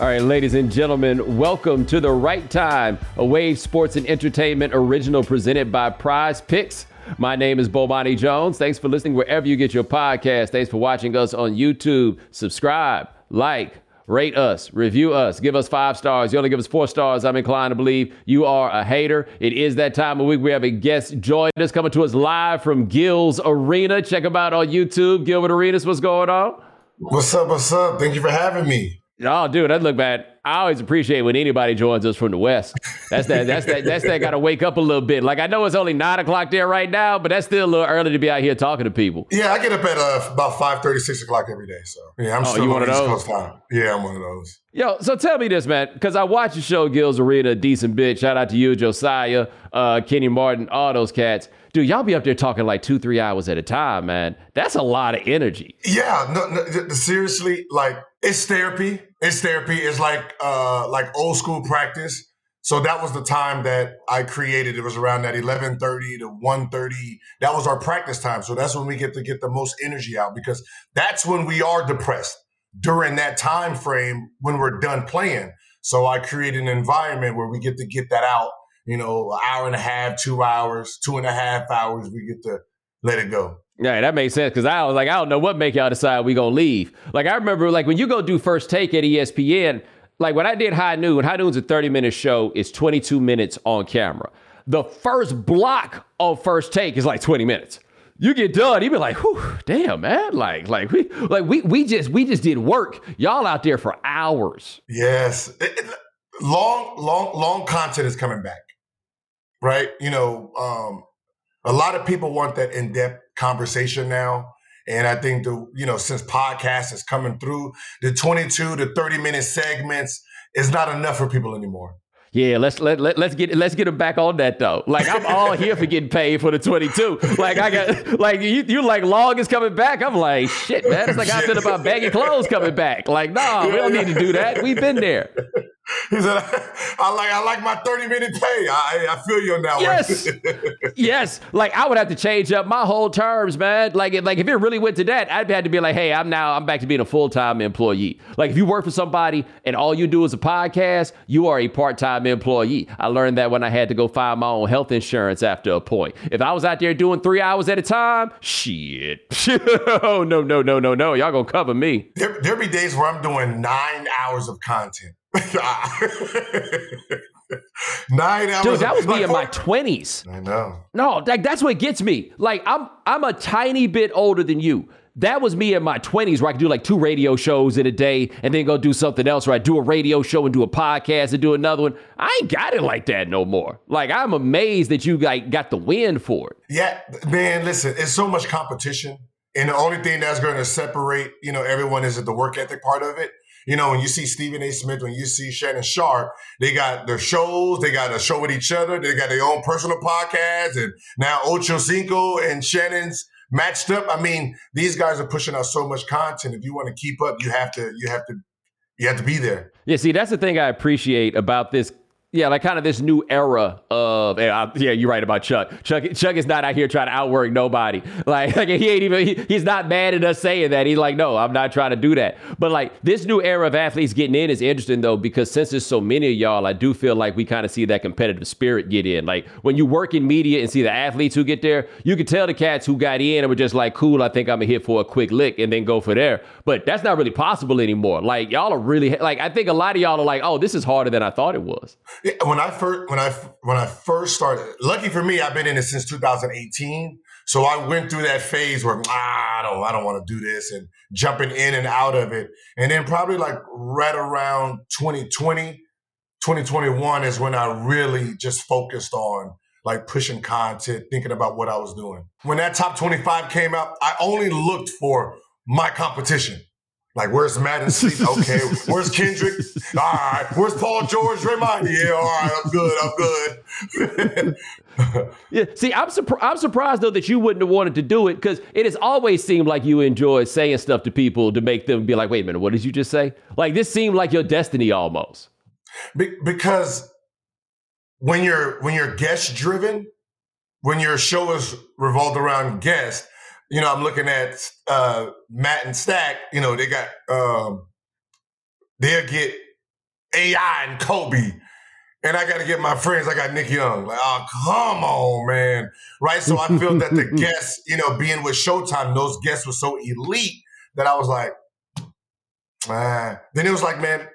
All right, ladies and gentlemen, welcome to the right time, a Wave Sports and Entertainment original presented by Prize Picks. My name is Bomani Jones. Thanks for listening wherever you get your podcast. Thanks for watching us on YouTube. Subscribe, like, rate us, review us, give us five stars. You only give us four stars. I'm inclined to believe you are a hater. It is that time of week. We have a guest joining us coming to us live from Gil's Arena. Check him out on YouTube. Gilbert Arenas, what's going on? What's up? What's up? Thank you for having me. Oh, dude, that look bad. I always appreciate when anybody joins us from the West. That's that. That's that. That's that. Got to wake up a little bit. Like I know it's only nine o'clock there right now, but that's still a little early to be out here talking to people. Yeah, I get up at uh, about 5 6 o'clock every day. So yeah, I'm Oh, still on one of East those? Coast time. Yeah, I'm one of those. Yo, so tell me this, man, because I watch the show Gil's Arena, a decent bit. Shout out to you, Josiah, uh, Kenyon Martin, all those cats. Dude, y'all be up there talking like two, three hours at a time, man. That's a lot of energy. Yeah, no, no, seriously, like it's therapy. It's therapy. It's like uh like old school practice. So that was the time that I created. It was around that 11:30 to 1:30. That was our practice time. So that's when we get to get the most energy out because that's when we are depressed during that time frame when we're done playing. So I created an environment where we get to get that out. You know, an hour and a half, two hours, two and a half hours. We get to let it go. Yeah, that makes sense because I was like, I don't know what make y'all decide we gonna leave. Like I remember, like when you go do first take at ESPN, like when I did High Noon, High Noon's a 30 minute show, it's 22 minutes on camera. The first block of first take is like 20 minutes. You get done, you be like, whew, damn, man. Like, like we like we we just we just did work. Y'all out there for hours. Yes. It- it- long, long, long content is coming back. Right? You know, um, a lot of people want that in-depth conversation now. And I think the, you know, since podcast is coming through, the 22 to 30 minute segments is not enough for people anymore. Yeah, let's let, let let's get let's get them back on that though. Like I'm all here for getting paid for the 22. Like I got like you you like long is coming back. I'm like shit, man. It's like I said about baggy clothes coming back. Like nah, we don't need to do that. We've been there. He said, I like I like my 30 minute pay. I I feel you on that Yes. one. Yes, like I would have to change up my whole terms, man. Like, it- like if it really went to that, I'd have to be like, hey, I'm now I'm back to being a full time employee. Like, if you work for somebody and all you do is a podcast, you are a part time employee. I learned that when I had to go find my own health insurance after a point. If I was out there doing three hours at a time, shit. oh no no no no no, y'all gonna cover me. there there be days where I'm doing nine hours of content. nine hours. Dude, that was me like in my twenties. I know. No, like that's what gets me. Like I'm I'm a tiny bit older than you. That was me in my 20s where I could do like two radio shows in a day and then go do something else, Where I Do a radio show and do a podcast and do another one. I ain't got it like that no more. Like I'm amazed that you like got the win for it. Yeah, man, listen, it's so much competition. And the only thing that's going to separate, you know, everyone is the work ethic part of it. You know, when you see Stephen A. Smith, when you see Shannon Sharpe, they got their shows, they got a show with each other, they got their own personal podcasts, and now Ocho Cinco and Shannon's matched up. I mean, these guys are pushing out so much content. If you want to keep up, you have to, you have to, you have to be there. Yeah, see, that's the thing I appreciate about this. Yeah, like kind of this new era of yeah, I- yeah, you're right about Chuck. Chuck Chuck is not out here trying to outwork nobody. Like, like he ain't even he, he's not mad at us saying that. He's like, no, I'm not trying to do that. But like this new era of athletes getting in is interesting though because since there's so many of y'all, I do feel like we kind of see that competitive spirit get in. Like when you work in media and see the athletes who get there, you can tell the cats who got in and were just like, cool, I think I'm hit for a quick lick and then go for there. But that's not really possible anymore. Like y'all are really like I think a lot of y'all are like, oh, this is harder than I thought it was. When I first when I when I first started, lucky for me, I've been in it since 2018. So I went through that phase where ah, I don't I don't want to do this and jumping in and out of it. And then probably like right around 2020, 2021 is when I really just focused on like pushing content, thinking about what I was doing. When that top 25 came out, I only looked for my competition. Like, where's Madison? Sleep? Okay. Where's Kendrick? All right. Where's Paul George? Remind Draymond? Yeah, all right. I'm good. I'm good. yeah. See, I'm, surprised. I'm surprised, though, that you wouldn't have wanted to do it because it has always seemed like you enjoy saying stuff to people to make them be like, wait a minute, what did you just say? Like, this seemed like your destiny almost. Be- because when you're when you're guest driven, when your show is revolved around guests, you know, I'm looking at uh, Matt and Stack. You know, they got um, they'll get AI and Kobe, and I got to get my friends. I got Nick Young. Like, oh, come on, man, right? So I feel that the guests, you know, being with Showtime, those guests were so elite that I was like, ah. Then it was like, man,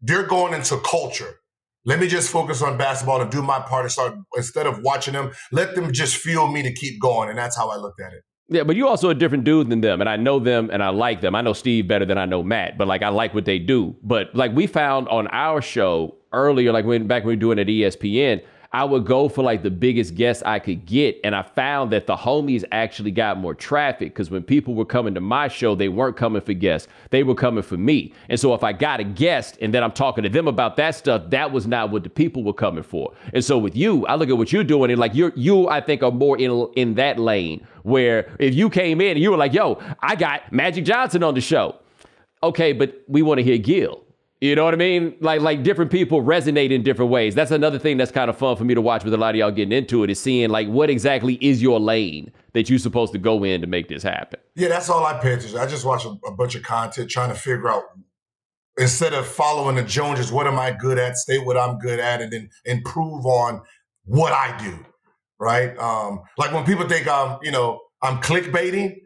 they're going into culture. Let me just focus on basketball and do my part and start instead of watching them, let them just fuel me to keep going. And that's how I looked at it. Yeah, but you're also a different dude than them, and I know them and I like them. I know Steve better than I know Matt, but like I like what they do. But like we found on our show earlier, like when back when we were doing at ESPN, I would go for like the biggest guests I could get. And I found that the homies actually got more traffic because when people were coming to my show, they weren't coming for guests. They were coming for me. And so if I got a guest and then I'm talking to them about that stuff, that was not what the people were coming for. And so with you, I look at what you're doing and like you're you, I think, are more in in that lane where if you came in and you were like, yo, I got Magic Johnson on the show. Okay, but we want to hear Gil. You know what I mean? Like like different people resonate in different ways. That's another thing that's kind of fun for me to watch with a lot of y'all getting into it is seeing like what exactly is your lane that you're supposed to go in to make this happen. Yeah, that's all I pay attention. I just watch a, a bunch of content trying to figure out instead of following the Joneses, what am I good at? Stay what I'm good at, and then improve on what I do. Right? Um, like when people think I'm, you know, I'm clickbaiting.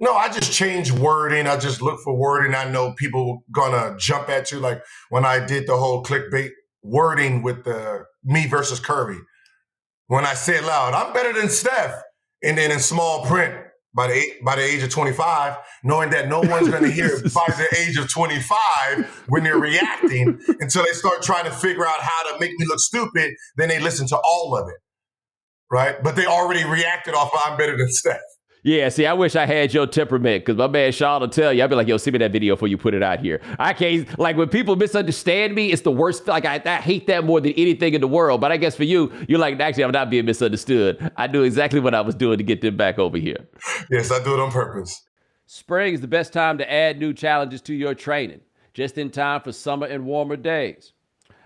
No, I just change wording. I just look for wording. I know people gonna jump at you. Like when I did the whole clickbait wording with the me versus Curry. When I said loud, I'm better than Steph, and then in small print by the by the age of 25, knowing that no one's gonna hear it by the age of 25 when they're reacting until they start trying to figure out how to make me look stupid. Then they listen to all of it, right? But they already reacted off. Of, I'm better than Steph. Yeah, see, I wish I had your temperament because my man Sean will tell you, I'd be like, yo, send me that video before you put it out here. I can't, like, when people misunderstand me, it's the worst. Like, I, I hate that more than anything in the world. But I guess for you, you're like, actually, I'm not being misunderstood. I knew exactly what I was doing to get them back over here. Yes, I do it on purpose. Spring is the best time to add new challenges to your training, just in time for summer and warmer days.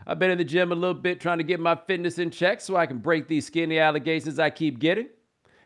I've been in the gym a little bit trying to get my fitness in check so I can break these skinny allegations I keep getting.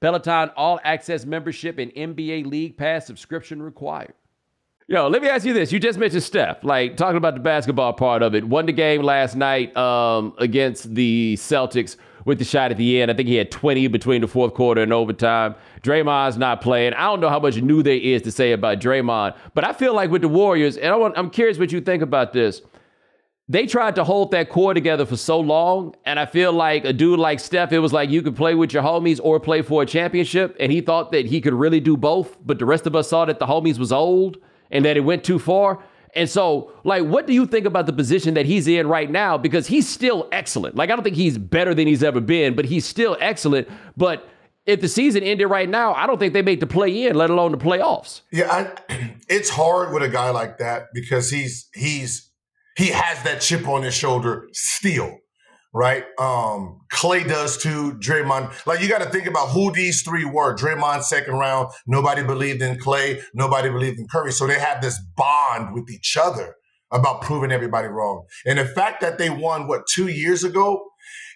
Peloton All Access membership and NBA League Pass subscription required. Yo, let me ask you this. You just mentioned Steph, like talking about the basketball part of it. Won the game last night um, against the Celtics with the shot at the end. I think he had 20 between the fourth quarter and overtime. Draymond's not playing. I don't know how much new there is to say about Draymond, but I feel like with the Warriors, and I want, I'm curious what you think about this they tried to hold that core together for so long. And I feel like a dude like Steph, it was like you could play with your homies or play for a championship. And he thought that he could really do both. But the rest of us saw that the homies was old and that it went too far. And so, like, what do you think about the position that he's in right now? Because he's still excellent. Like, I don't think he's better than he's ever been, but he's still excellent. But if the season ended right now, I don't think they make the play in, let alone the playoffs. Yeah, I, it's hard with a guy like that because he's he's he has that chip on his shoulder still, right? Um, Klay does too. Draymond, like you got to think about who these three were. Draymond second round. Nobody believed in Klay, Nobody believed in Curry. So they have this bond with each other about proving everybody wrong. And the fact that they won what two years ago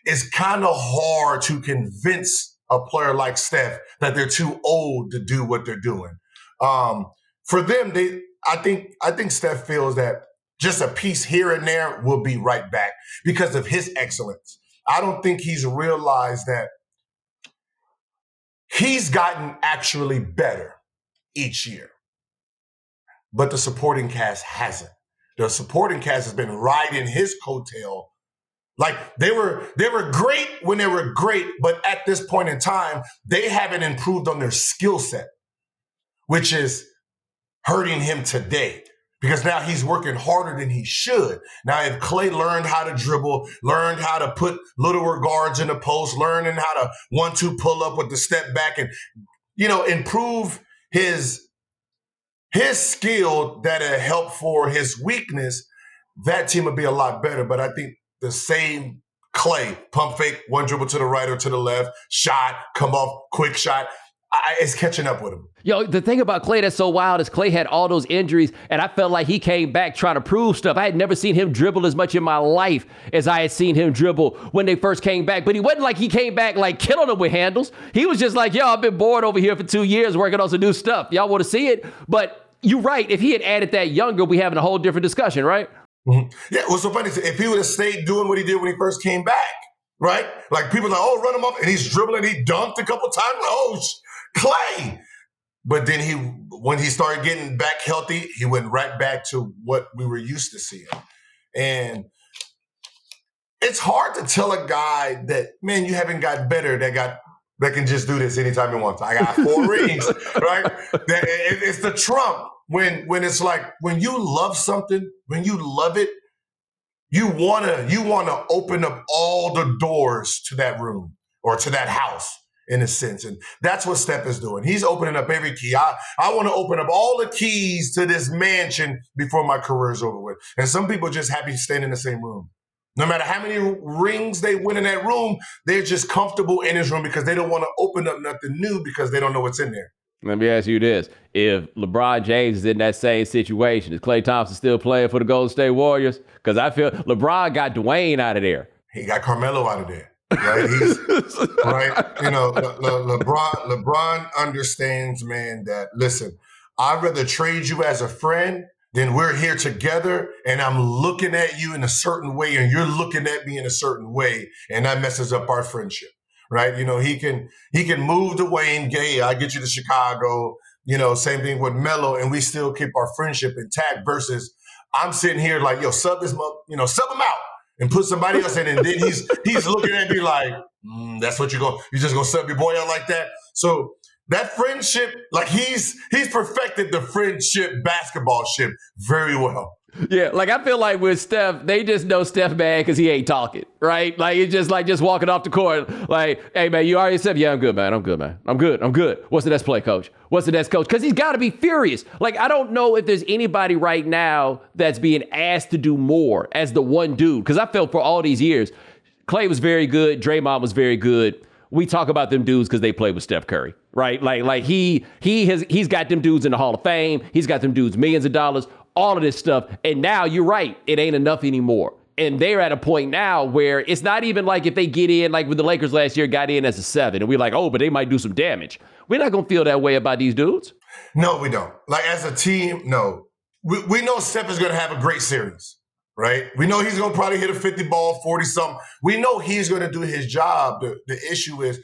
is kind of hard to convince a player like Steph that they're too old to do what they're doing. Um, for them, they I think I think Steph feels that just a piece here and there will be right back because of his excellence. I don't think he's realized that he's gotten actually better each year, but the supporting cast hasn't. The supporting cast has been riding his coattail. Like they were, they were great when they were great, but at this point in time, they haven't improved on their skill set, which is hurting him today because now he's working harder than he should. Now, if Klay learned how to dribble, learned how to put littler guards in the post, learning how to one two pull up with the step back, and you know improve his his skill that'll help for his weakness, that team would be a lot better. But I think the same Klay, pump fake, one dribble to the right or to the left, shot, come off, quick shot. I, it's catching up with him. Yo, the thing about Klay that's so wild is Klay had all those injuries, and I felt like he came back trying to prove stuff. I had never seen him dribble as much in my life as I had seen him dribble when they first came back. But he wasn't like he came back like killing them with handles. He was just like, yo, I've been bored over here for two years working on some new stuff. Y'all want to see it? But you're right. If he had added that younger, we having a whole different discussion, right? Mm-hmm. Yeah, what's so funny is if he would have stayed doing what he did when he first came back, right? Like people are like, oh, run him up, and he's dribbling, he dunked a couple times. Oh, Klay. But then he, when he started getting back healthy, he went right back to what we were used to seeing. And it's hard to tell a guy that, man, you haven't got better that got that can just do this anytime he wants. I got four rings, right? That, it, it's the Trump when when it's like when you love something, when you love it, you wanna you wanna open up all the doors to that room or to that house in a sense. And that's what Steph is doing. He's opening up every key. I, I want to open up all the keys to this mansion before my career is over with. And some people just happy staying in the same room. No matter how many rings they win in that room, they're just comfortable in his room because they don't want to open up nothing new because they don't know what's in there. Let me ask you this. If LeBron James is in that same situation, is Klay Thompson still playing for the Golden State Warriors? Because I feel LeBron got Dwyane out of there. He got Carmelo out of there right? He's right. You know, Le, Le, LeBron. LeBron understands, man. That listen, I'd rather trade you as a friend than we're here together, and I'm looking at you in a certain way, and you're looking at me in a certain way, and that messes up our friendship, right? You know, he can he can move to Wayne Gay. I get you to Chicago. You know, same thing with Melo, and we still keep our friendship intact. Versus, I'm sitting here like, yo, sub this, you know, sub him out and put somebody else in, and then he's he's looking at me like, mm, "That's what you're going? You just gonna sub your boy out like that?" So that friendship, like he's he's perfected the friendship basketball ship very well. Yeah, like I feel like with Steph, they just know Steph bad because he ain't talking, right? Like it's just like just walking off the court, like, hey man, you already said, yeah, I'm good, man, I'm good, man, I'm good, I'm good. What's the next play, coach? What's the next coach? Because he's got to be furious. Like I don't know if there's anybody right now that's being asked to do more as the one dude. Because I felt for all these years, Klay was very good, Draymond was very good. We talk about them dudes because they play with Steph Curry, right? Like, like he he has he's got them dudes in the Hall of Fame. He's got them dudes millions of dollars all of this stuff. And now you're right, it ain't enough anymore. And they're at a point now where it's not even like if they get in, like with the Lakers last year, got in as a seven, and we're like, oh, but they might do some damage. We're not gonna feel that way about these dudes. No, we don't. Like as a team, no. We, we know Steph is gonna have a great series, right? We know he's gonna probably hit a 50 ball, 40 something. We know he's gonna do his job. The, the issue is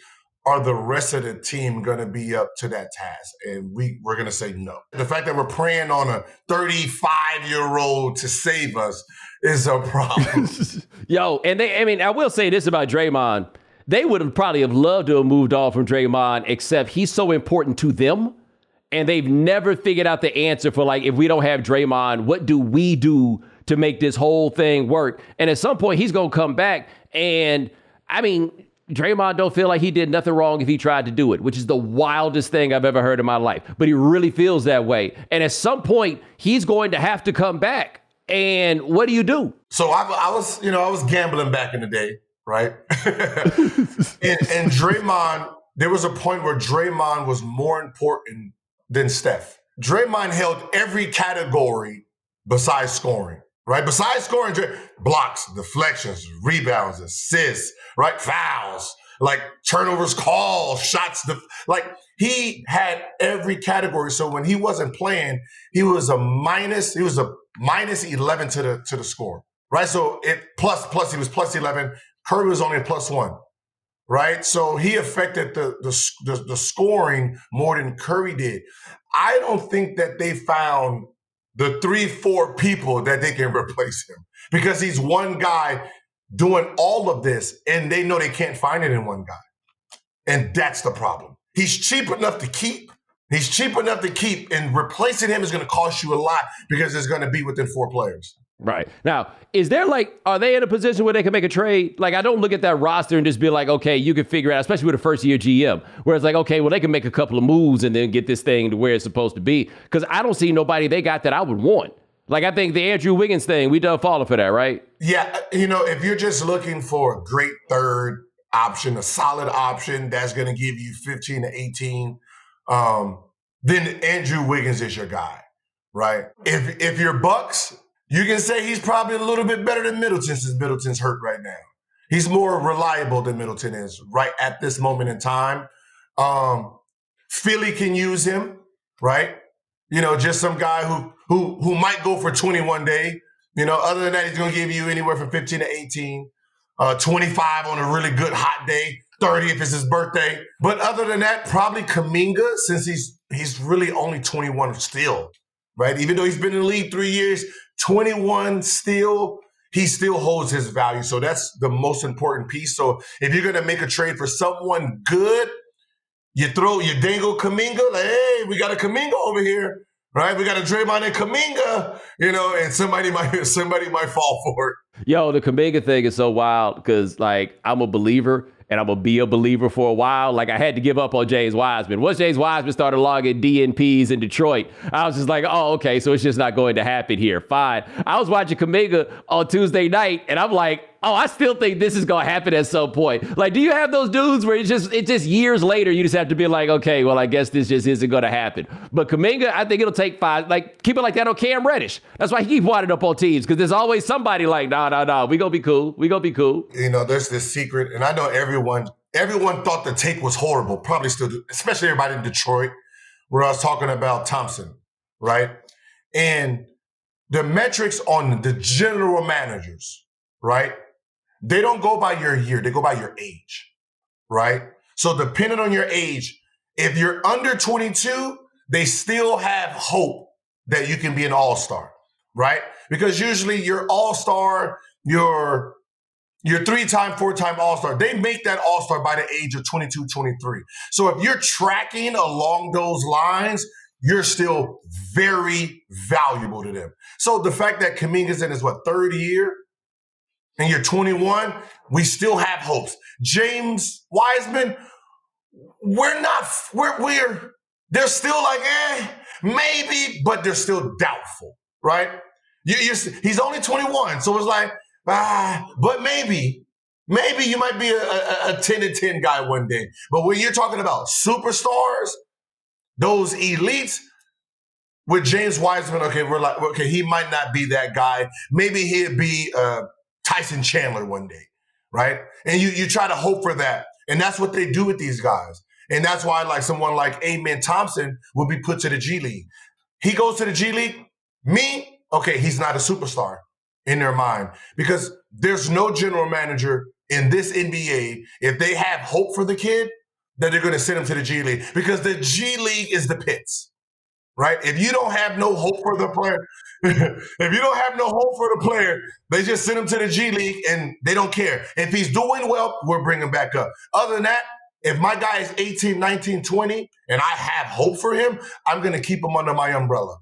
are the rest of the team going to be up to that task? And we we're going to say no. The fact that we're praying on a 35 year old to save us is a problem. Yo, and they, I mean, I will say this about Draymond. They would have probably have loved to have moved on from Draymond, except he's so important to them. And they've never figured out the answer for like, if we don't have Draymond, what do we do to make this whole thing work? And at some point, he's going to come back. And I mean, Draymond don't feel like he did nothing wrong if he tried to do it, which is the wildest thing I've ever heard in my life. But he really feels that way. And at some point, he's going to have to come back. And what do you do? So I, I was, you know, I was gambling back in the day, right? and, and Draymond, there was a point where Draymond was more important than Steph. Draymond held every category besides scoring, right? Besides scoring, blocks, deflections, rebounds, assists, right? Fouls, like turnovers, calls, shots. Def- like he had every category. So when he wasn't playing, he was a minus. He was a minus eleven to the to the score, right? So it plus plus he was plus eleven. Curry was only a plus one, right? So he affected the the, the, the scoring more than Curry did. I don't think that they found the three, four people that they can replace him because he's one guy doing all of this and they know they can't find it in one guy. And that's the problem. He's cheap enough to keep. He's cheap enough to keep, and replacing him is going to cost you a lot because it's going to be within four players. Right. Now, is there like, are they in a position where they can make a trade? Like, I don't look at that roster and just be like, okay, you can figure out, especially with a first year GM, where it's like, okay, well, they can make a couple of moves and then get this thing to where it's supposed to be. Because I don't see nobody they got that I would want. Like, I think the Andrew Wiggins thing, we done falling for that, right? Yeah. You know, if you're just looking for a great third option, a solid option that's going to give you 15 to 18, um, then Andrew Wiggins is your guy, right? If if you're Bucks, you can say he's probably a little bit better than Middleton since Middleton's hurt right now. He's more reliable than Middleton is right at this moment in time. Um, Philly can use him, right? You know, just some guy who who who might go for 21 day. You know, other than that, he's to give you anywhere from 15 to 18, uh, 25 on a really good hot day, 30 if it's his birthday. But other than that, probably Kuminga since he's he's really only 21 still, right? Even though he's been in the league three years, 21 still, he still holds his value. So that's the most important piece. So if you're gonna make a trade for someone good, you throw you dangle Kuminga, like, hey, we got a Kuminga over here, right? We got a Draymond and Kuminga, you know, and somebody might somebody might fall for it. Yo, the Kuminga thing is so wild because like I'm a believer and I'm gonna be a believer for a while. Like I had to give up on James Wiseman. Once James Wiseman started logging DNPs in Detroit, I was just like, oh, okay, so it's just not going to happen here. Fine. I was watching Kuminga on Tuesday night, and I'm like, oh, I still think this is gonna happen at some point. Like, do you have those dudes where it's just it's just years later you just have to be like, okay, well, I guess this just isn't gonna happen. But Kuminga, I think it'll take five. Like, keep it like that on Cam Reddish. That's why he keep winding up on teams because there's always somebody like, no, no, no, we gonna be cool. We gonna be cool. You know, there's this secret, and I know everyone everyone thought the take was horrible. Probably still, do, especially everybody in Detroit, where I was talking about Thompson, right? And the metrics on the general managers, right? They don't go by your year, they go by your age, right? So depending on your age, if you're under 22, they still have hope that you can be an all-star, right? Because usually your all-star, your your three-time, four-time all-star, they make that all-star by the age of 22, 23. So if you're tracking along those lines, you're still very valuable to them. So the fact that Kuminga's in his what third year, and you're 21, we still have hopes. James Wiseman, we're not, we're, we're, they're still like, eh, maybe, but they're still doubtful, right? You, he's only 21, so it's like, ah, but maybe, maybe you might be a, a, a 10 to 10 guy one day. But when you're talking about superstars, those elites, with James Wiseman, okay, we're like, okay, he might not be that guy. Maybe he'd be uh, Tyson Chandler one day, right? And you you try to hope for that. And that's what they do with these guys. And that's why like someone like Amen Thompson will be put to the G League. He goes to the G League. Me, okay, he's not a superstar in their mind because there's no general manager in this NBA if they have hope for the kid that they're going to send him to the G League because the G League is the pits right? If you don't have no hope for the player, if you don't have no hope for the player, they just send him to the G League and they don't care. If he's doing well, we're bringing him back up. Other than that, if my guy is 18, 19, 20, and I have hope for him, I'm going to keep him under my umbrella.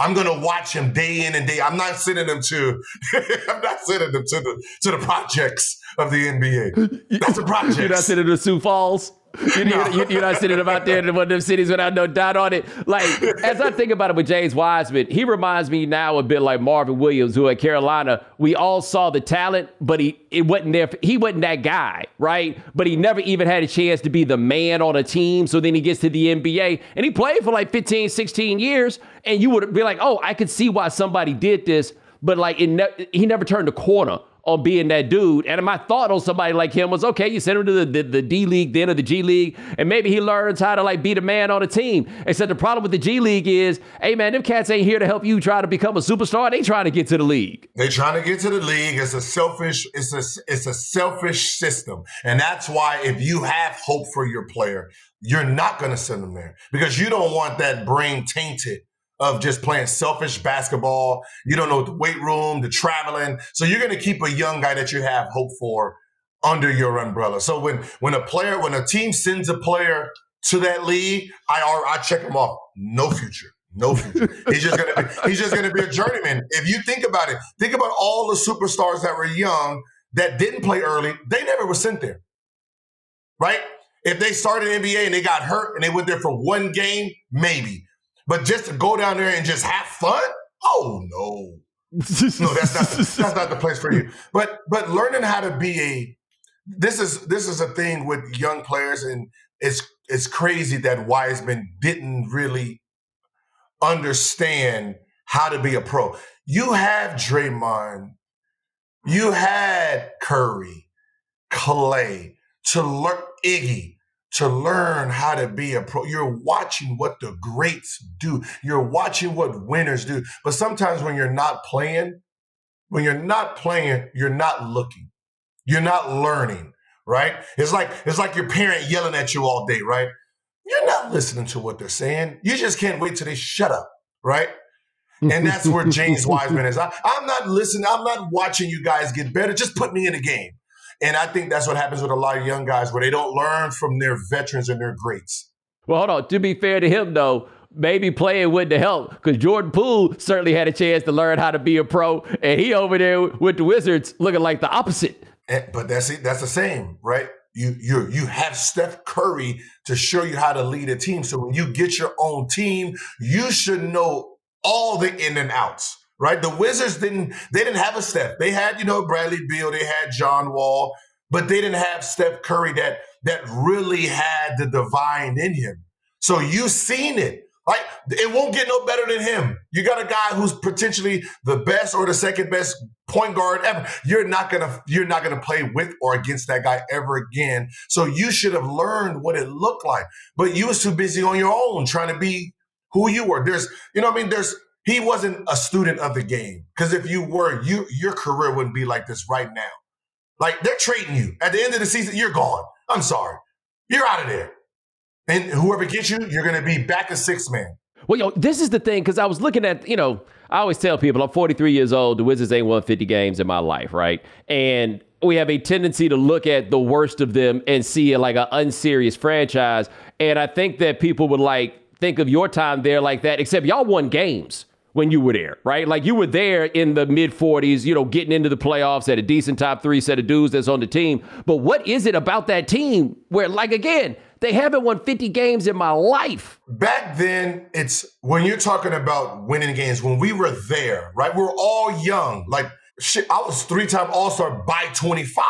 I'm gonna watch him day in and day. I'm not sending him to. I'm not sending him to the to the projects of the NBA. That's a project. You're not sending him to Sioux Falls. You, no. you, you're not sitting about there in one of them cities without no dot on it. Like, as I think about it with James Wiseman, he reminds me now a bit like Marvin Williams, who at Carolina, we all saw the talent, but he it wasn't there. he wasn't that guy, right? But he never even had a chance to be the man on a team. So then he gets to the NBA and he played for like 15, 16 years. And you would be like, oh, I could see why somebody did this. But like, ne- he never turned a corner on being that dude. And my thought on somebody like him was, okay, you send him to the, the, the, D League then or the G League, and maybe he learns how to like be the man on a team. Except the problem with the G League is, hey man, them cats ain't here to help you try to become a superstar. They trying to get to the league. They trying to get to the league. It's a selfish, it's a it's a selfish system. And that's why if you have hope for your player, you're not gonna send them there because you don't want that brain tainted of just playing selfish basketball. You don't know the weight room, the traveling. So you're going to keep a young guy that you have hope for under your umbrella. So when when a player, when a team sends a player to that league, I I check him off. No future. No future. He's just gonna be, he's just gonna be a journeyman. If you think about it, think about all the superstars that were young that didn't play early. They never were sent there, right? If they started NBA and they got hurt and they went there for one game, maybe. But just to go down there and just have fun? Oh no. no, that's not that's not the place for you. But but learning how to be a this is this is a thing with young players, and it's it's crazy that Wiseman didn't really understand how to be a pro. You have Draymond, you had Curry, Klay to learn Iggy to learn how to be a pro. You're watching what the greats do. You're watching what winners do. But sometimes when you're not playing, when you're not playing, you're not looking. You're not learning, right? It's like it's like your parent yelling at you all day, right? You're not listening to what they're saying. You just can't wait till they shut up, right? And that's where James Wiseman is. I, I'm not listening. I'm not watching you guys get better. Just put me in the game. And I think that's what happens with a lot of young guys where they don't learn from their veterans and their greats. Well, hold on. To be fair to him, though, maybe playing wouldn't help because Jordan Poole certainly had a chance to learn how to be a pro, and he over there with the Wizards looking like the opposite. And, but that's it. That's the same, right? You you you have Steph Curry to show you how to lead a team. So when you get your own team, you should know all the in and outs right? The Wizards didn't they didn't have a Steph. They had, you know, Bradley Beal, they had John Wall, but they didn't have Steph Curry that that really had the divine in him. So you've seen it. Like it won't get no better than him. You got a guy who's potentially the best or the second best point guard ever. You're not gonna you're not gonna play with or against that guy ever again. So you should have learned what it looked like. But you was too busy on your own trying to be who you were. There's you know I mean there's he wasn't a student of the game. Because if you were, you your career wouldn't be like this right now. Like they're trading you at the end of the season. You're gone. I'm sorry, you're out of there. And whoever gets you, you're going to be back a six man. Well, yo, this is the thing because I was looking at, you know, I always tell people I'm 43 years old. The Wizards ain't won 50 games in my life, right? And we have a tendency to look at the worst of them and see it like an unserious franchise. And I think that people would like think of your time there like that, except y'all won games when you were there, right? Like you were there in the mid 40s, you know, getting into the playoffs at a decent top three set of dudes that's on the team. But what is it about that team where, like, again, they haven't won 50 games in my life? Back then, it's when you're talking about winning games, when we were there, right? We we're all young. Like, shit, I was three time All Star by 25,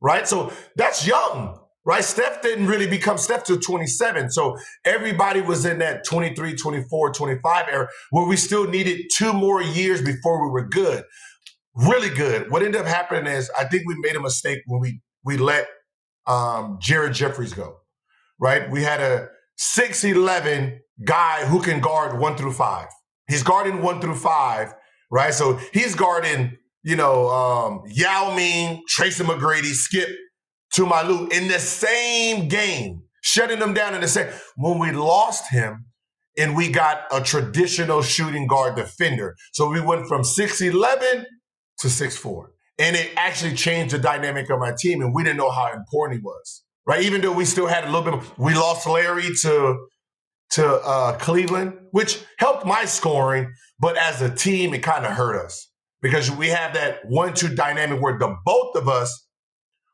right? So that's young right? Steph didn't really become Steph till 27. So everybody was in that 23, 24, 25 era where we still needed two more years before we were good. Really good. What ended up happening is I think we made a mistake when we we let um, Jared Jeffries go, right? We had a 6'11 guy who can guard one through five. He's guarding one through five, right? So he's guarding, you know, um, Yao Ming, Tracy McGrady, Skip, to My Lou in the same game, shutting them down in the same. When we lost him, and we got a traditional shooting guard defender, so we went from six eleven to six four, and it actually changed the dynamic of my team, and we didn't know how important he was. Right, even though we still had a little bit, we lost Larry to to uh, Cleveland, which helped my scoring, but as a team, it kind of hurt us because we have that one-two dynamic where the both of us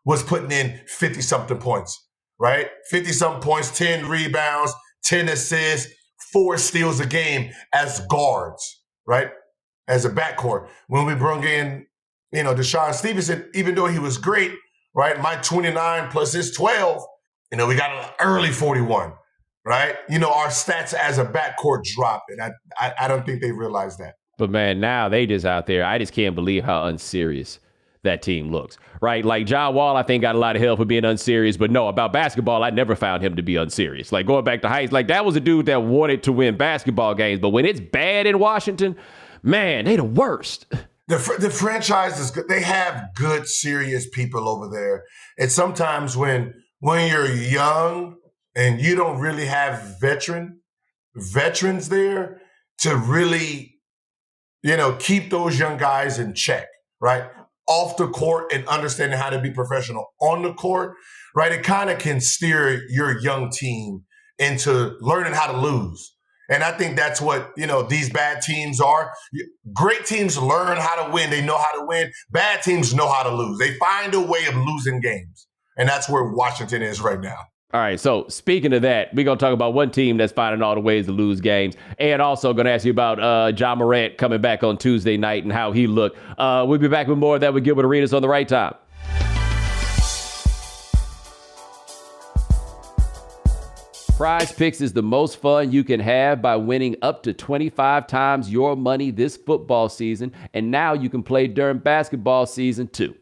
was putting in 50 something points. right? 50 something points, 10 rebounds, 10 assists, four steals a game as guards, right? As a backcourt. When we brought in, you know, DeShawn Stevenson, even though he was great, right? My 29 plus his 12, you know, we got an early 41, right? You know, our stats as a backcourt dropped, and I, I, I don't think they realized that. But man, now they just out there. I just can't believe how unserious that team looks, right? Like John Wall, I think got a lot of hell for being unserious, but no, about basketball, I never found him to be unserious. Like going back to heights, like that was a dude that wanted to win basketball games, but when it's bad in Washington, man, they the worst. The, the franchise is good. They have good, serious people over there. And sometimes when when you're young and you don't really have veteran veterans there to really, you know, keep those young guys in check, right? Off the court and understanding how to be professional on the court, right? It kind of can steer your young team into learning how to lose and I think that's what, you know, these bad teams are. Great teams learn how to win. They know how to win. Bad teams know how to lose. They find a way of losing games. And that's where Washington is right now. All right. So speaking of that, we're gonna talk about one team that's finding all the ways to lose games, and also gonna ask you about uh, Ja Morant coming back on Tuesday night and how he looked. Uh, we'll be back with more of that with Gilbert Arenas on the right time. Prize Picks is the most fun you can have by winning up to 25 times your money this football season, and now you can play during basketball season too.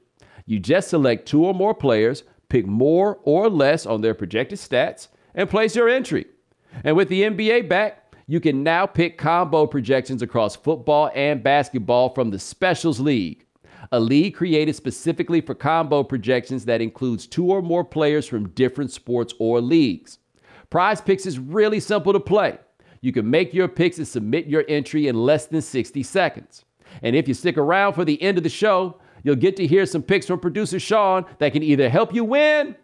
You just select two or more players, pick more or less on their projected stats, and place your entry. And with the NBA back, you can now pick combo projections across football and basketball from the Specials League, a league created specifically for combo projections that includes two or more players from different sports or leagues. Prize Picks is really simple to play. You can make your picks and submit your entry in less than 60 seconds. And if you stick around for the end of the show, you'll get to hear some picks from producer Sean that can either help you win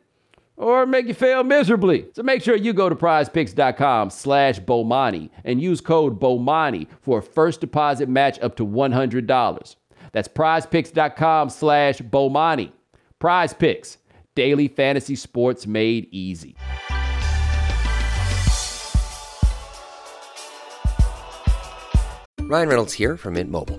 or make you fail miserably. So make sure you go to prizepicks.com slash Bomani and use code Bomani for a first deposit match up to $100. That's prizepicks.com slash Bomani. Prize Picks, daily fantasy sports made easy. Ryan Reynolds here from Mint Mobile.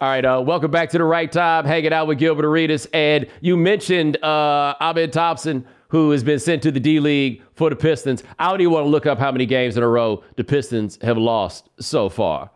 All right, uh, welcome back to the right time, hanging out with Gilbert Arenas. And you mentioned uh, Amen Thompson, who has been sent to the D League for the Pistons. I don't even want to look up how many games in a row the Pistons have lost so far.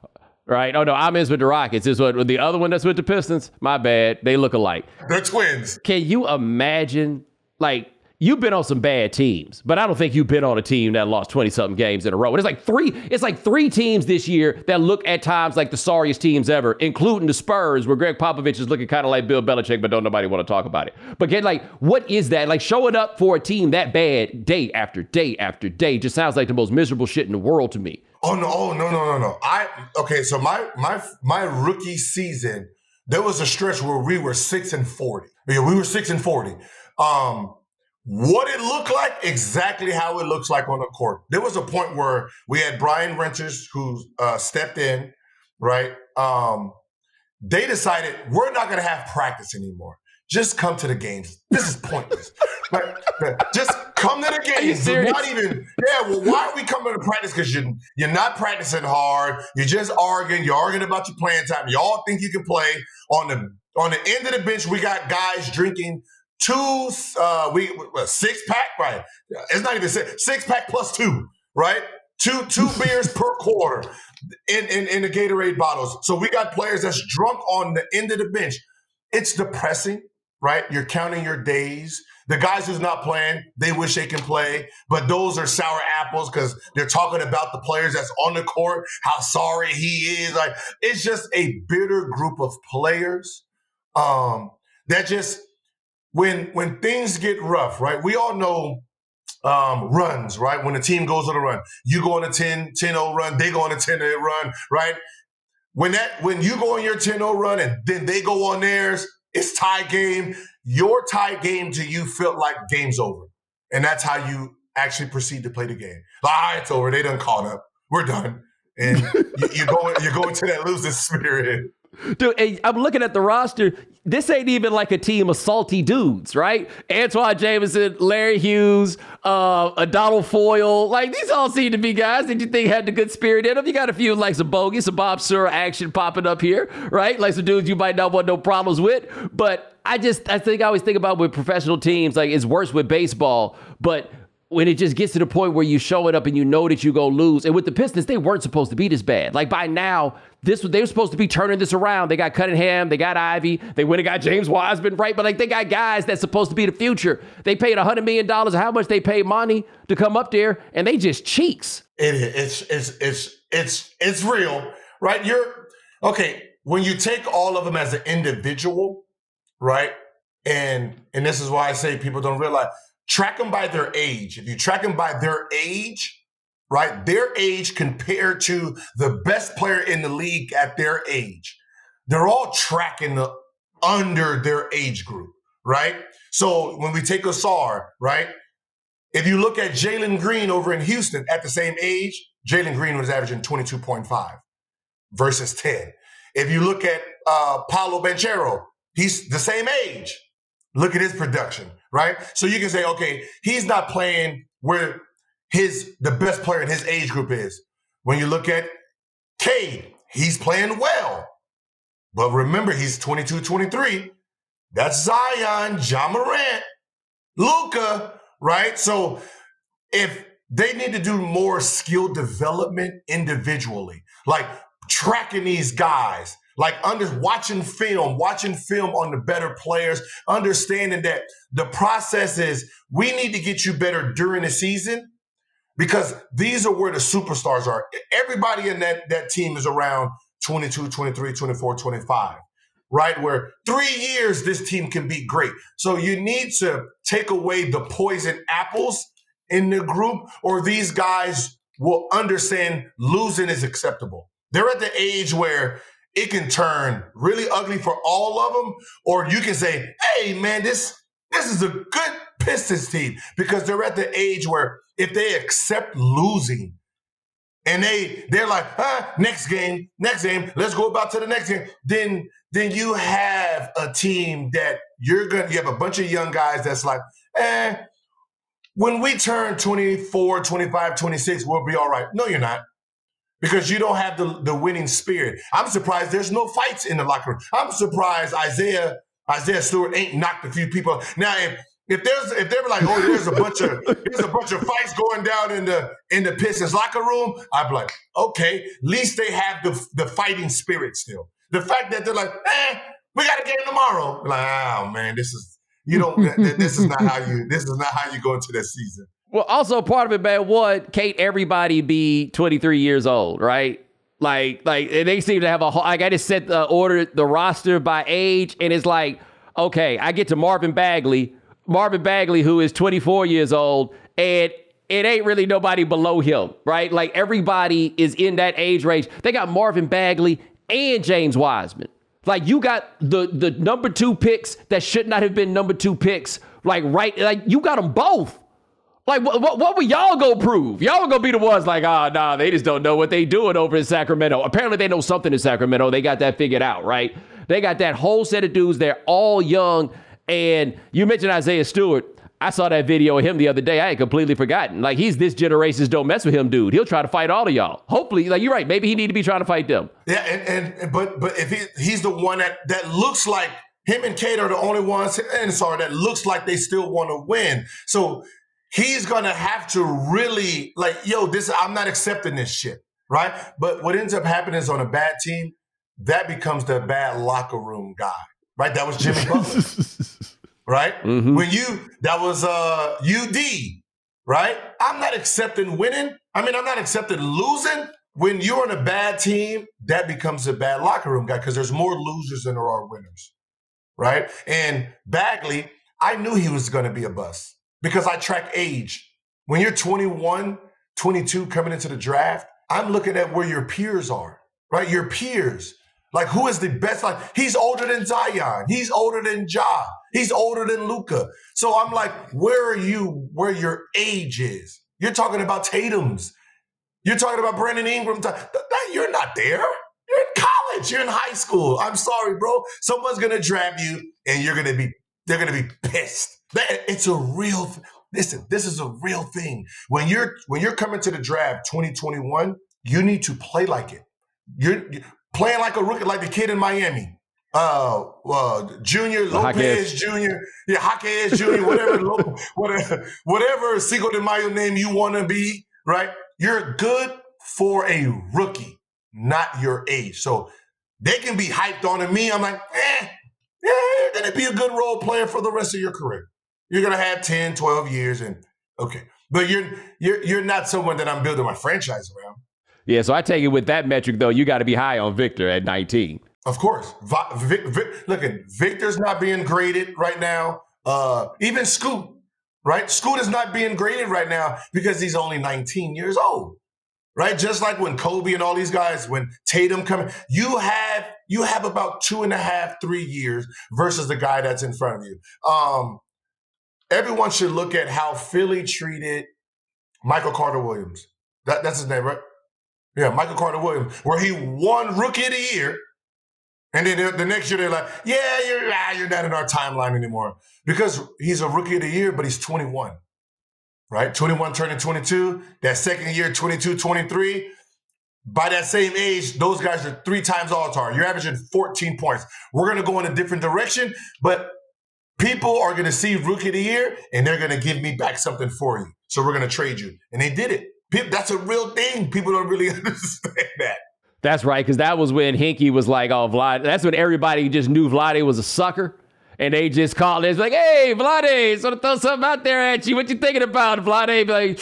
Right? Oh no, Amen's with the Rockets. Is what the other one that's with the Pistons? My bad. They look alike. They're twins. Can you imagine like you've been on some bad teams, but I don't think you've been on a team that lost 20 something games in a row. And it's like three, it's like three teams this year that look at times like the sorriest teams ever, including the Spurs, where Gregg Popovich is looking kind of like Bill Belichick, but don't nobody want to talk about it. But get like, what is that? Like showing up for a team that bad day after day after day just sounds like the most miserable shit in the world to me. Oh no, oh no, no, no, no. I okay, so my my my rookie season, there was a stretch where we were six and forty. Yeah, we were six and forty. Um, what it looked like, exactly how it looks like on the court. There was a point where we had Brian Winters who uh, stepped in, right? Um, they decided we're not going to have practice anymore. Just come to the games. This is pointless. right? Just come to the games. You're not even. Yeah. Well, why are we coming to practice? Because you're you're not practicing hard. You're just arguing. You're arguing about your playing time. Y'all think you can play on the on the end of the bench. We got guys drinking two uh we six pack? Right. It's not even six, six pack plus two right? Two two beers per quarter in, in in the gatorade bottles. So we got players that's drunk on the end of the bench. It's depressing right? You're counting your days. The guys who's not playing. They wish they can play. But those are sour apples because they're talking about the players that's on the court how sorry he is. Like it's just a bitter group of players um that just when when things get rough, right? We all know um, runs, right? When the team goes on a run, you go on a 10 0 run, they go on a 10 0 run, right? When that when you go on your 10 0 run and then they go on theirs, it's tie game. Your tie game to you felt like game's over. And that's how you actually proceed to play the game. Ah, it's over. They done caught up. We're done. And you, you go you're going to that losing spirit. Dude, I'm looking at the roster. This ain't even like a team of salty dudes, right? Antawn Jamison, Larry Hughes, uh, Adonal Foyle. Like, these all seem to be guys that you think had the good spirit in them. You got a few like some bogeys, some Bob Sura action popping up here, right? Like some dudes you might not want no problems with. But I just, I think I always think about with professional teams, like it's worse with baseball. But when it just gets to the point where you show it up and you know that you go lose. And with the Pistons, they weren't supposed to be this bad. Like by now, this they were supposed to be turning this around. They got Cunningham, they got Ivey, they went and got James Wiseman, right? But like they got guys that's supposed to be the future. They paid hundred million dollars. How much they paid Monty to come up there, and they just cheeks. It. It's it's it's it's it's real, right? You're okay when you take all of them as an individual, right? And and this is why I say people don't realize track them by their age. If you track them by their age, right, their age compared to the best player in the league at their age, they're all tracking the, under their age group, right? So when we take Ausar, right, if you look at Jalen Green over in Houston at the same age, Jalen Green was averaging 22.5 versus 10. If you look at uh, Paolo Banchero, he's the same age. Look at his production right? So you can say, okay, he's not playing where his the best player in his age group is. When you look at Cade, he's playing well. But remember, he's 22, 23. That's Zion, Ja Morant, Luka, right? So if they need to do more skill development individually, like tracking these guys, like under watching film, watching film on the better players, understanding that the process is we need to get you better during the season because these are where the superstars are. Everybody in that, that team is around 22, 23, 24, 25, right? Where three years this team can be great. So you need to take away the poison apples in the group, or these guys will understand losing is acceptable. They're at the age where it can turn really ugly for all of them, or you can say, "Hey, man, this this is a good Pistons team," because they're at the age where if they accept losing, and they they're like, "Huh, next game, next game, let's go about to the next game," then then you have a team that you're gonna you have a bunch of young guys that's like, eh. When we turn 24, 25, 26, we'll be all right. No, you're not because you don't have the, the winning spirit. I'm surprised there's no fights in the locker room. I'm surprised Isaiah Isaiah Stewart ain't knocked a few people. Now, if if there's if they were like, oh, there's a bunch of there's a bunch of fights going down in the in the Pistons locker room, I'd be like, okay, at least they have the the fighting spirit still. The fact that they're like, eh, we got a game tomorrow. Like, oh man, this is you don't this is not how you this is not how you go into that season. Well, also part of it, man, one, Cade, everybody be 23 years old, right? Like, like they seem to have a. Like I just set the order, the roster by age, and it's like, okay, I get to Marvin Bagley, Marvin Bagley, who is 24 years old, and it ain't really nobody below him, right? Like everybody is in that age range. They got Marvin Bagley and James Wiseman. Like you got the the number two picks that should not have been number two picks. Like right, like you got them both. Like, what, what, what would y'all go prove? Y'all gonna be the ones like, ah, oh, nah, they just don't know what they doing over in Sacramento. Apparently, they know something in Sacramento. They got that figured out, right? They got that whole set of dudes. They're all young. And you mentioned Isaiah Stewart. I saw that video of him the other day. I had completely forgotten. Like he's this generation's don't mess with him, dude. He'll try to fight all of y'all. Hopefully, like you're right. Maybe he need to be trying to fight them. Yeah, and, and but but if he, he's the one that that looks like him and Cade are the only ones, and sorry, that looks like they still want to win. So he's gonna have to really like, yo, this I'm not accepting this shit, right? But what ends up happening is on a bad team, that becomes the bad locker room guy, right? That was Jimmy Butler, right? Mm-hmm. When you that was uh UD, right? I'm not accepting winning. I mean, I'm not accepting losing. When you're on a bad team, that becomes a bad locker room guy because there's more losers than there are winners, right? And Bagley, I knew he was going to be a bust because I track age. when you're 21, 22 coming into the draft, I'm looking at where your peers are, right? Your peers. Like who is the best? Like he's older than Zion. He's older than Ja. He's older than Luka. So I'm like, where are you? Where your age is? You're talking about Tatum's. You're talking about Brandon Ingram. You're not there. You're in college. You're in high school. I'm sorry, bro. Someone's gonna draft you, and you're gonna be. They're gonna be pissed. It's a real. Listen, this is a real thing. When you're when you're coming to the draft 2021, you need to play like it. You're, you're playing like a rookie, like the kid in Miami. Uh, uh Junior Lopez Junior, yeah, Jaquez Junior, whatever, whatever, whatever Cinco de Mayo name you want to be, right? You're good for a rookie, not your age. So they can be hyped on to me. I'm like, eh, yeah, you're gonna be a good role player for the rest of your career. You're gonna have 10, 12 years, and okay. But you're you're you're not someone that I'm building my franchise around. Yeah, so I take it with that metric though, you got to be high on Victor at 19. Of course, Vic, look at Victor's not being graded right now. Uh, even Scoot, right? Scoot is not being graded right now because he's only 19 years old, right? Just like when Kobe and all these guys, when Tatum coming, you have you have about two and a half, three years versus the guy that's in front of you. Um, everyone should look at how Philly treated Michael Carter Williams. That, that's his name, right? Yeah, Michael Carter Williams, where he won Rookie of the Year. And then the next year they're like, yeah, you're, ah, you're not in our timeline anymore. Because he's a rookie of the year, but he's 21, right? 21 turning 22. That second year, 22, 23. By that same age, those guys are three times all star. You're averaging 14 points. We're going to go in a different direction, but people are going to see rookie of the year and they're going to give me back something for you. So we're going to trade you. And they did it. That's a real thing. People don't really understand that. That's right, because that was when Hinkie was like, "Oh, Vlade." That's when everybody just knew Vlade was a sucker, and they just called. It's like, "Hey, Vlade, so to throw something out there at you. What you thinking about, Vlade?" Be like,